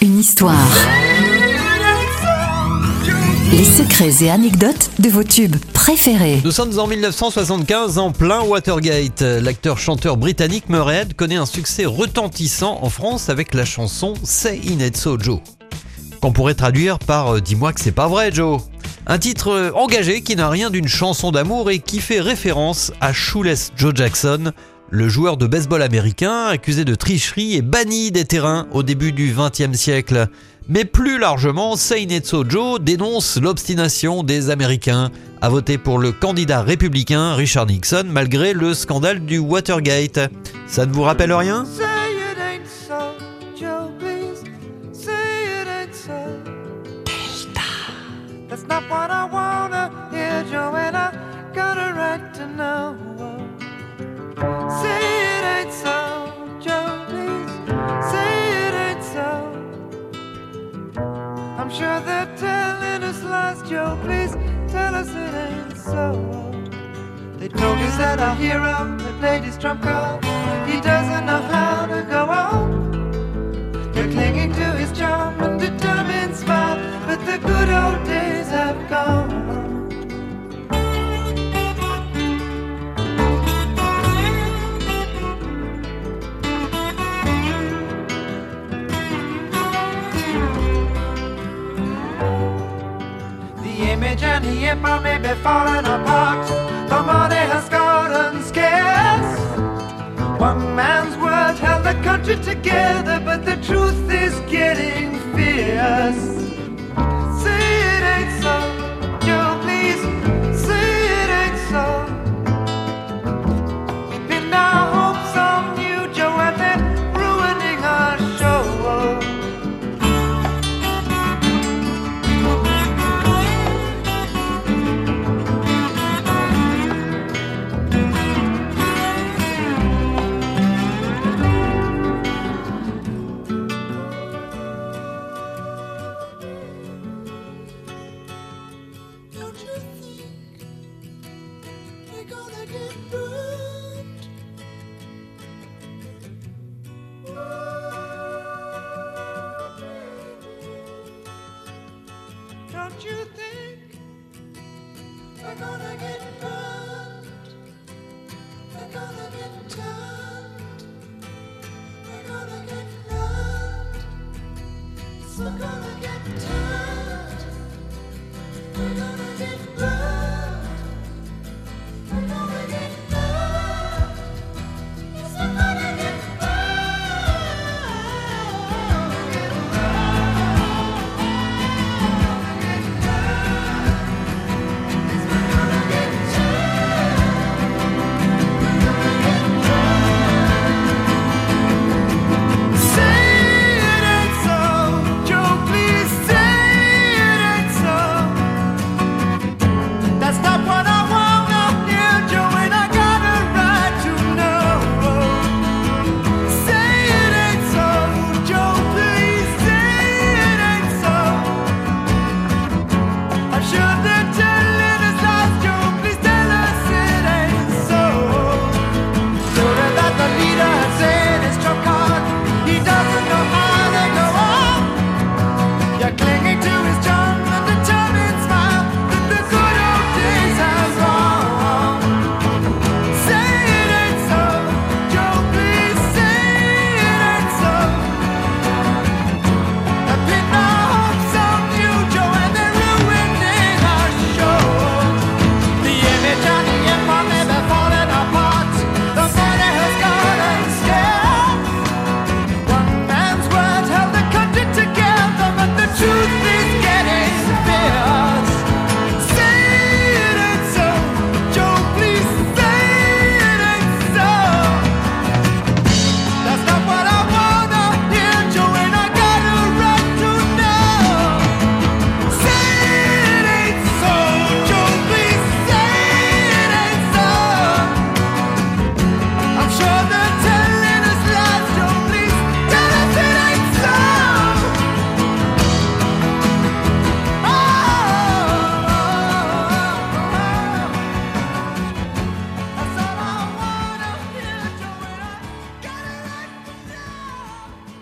Une histoire. Les secrets et anecdotes de vos tubes préférés. Nous sommes en 1975 en plein Watergate. L'acteur-chanteur britannique Murray connaît un succès retentissant en France avec la chanson Say In It So Joe. Qu'on pourrait traduire par euh, Dis-moi que c'est pas vrai Joe. Un titre euh, engagé qui n'a rien d'une chanson d'amour et qui fait référence à Shoeless Joe Jackson, le joueur de baseball américain accusé de tricherie et banni des terrains au début du XXe siècle. Mais plus largement, Seinetso Joe dénonce l'obstination des Américains à voter pour le candidat républicain Richard Nixon malgré le scandale du Watergate. Ça ne vous rappelle rien? Say please tell us it ain't so. They told us that our hero, the lady's trump card, he doesn't know how to go on. Image and the empire may be falling apart. The money has gotten scarce. One man's word held the country together, but the truth is getting fierce. Don't you think? We're gonna get burned. We're gonna get turned. We're gonna get learned. We're gonna get turned.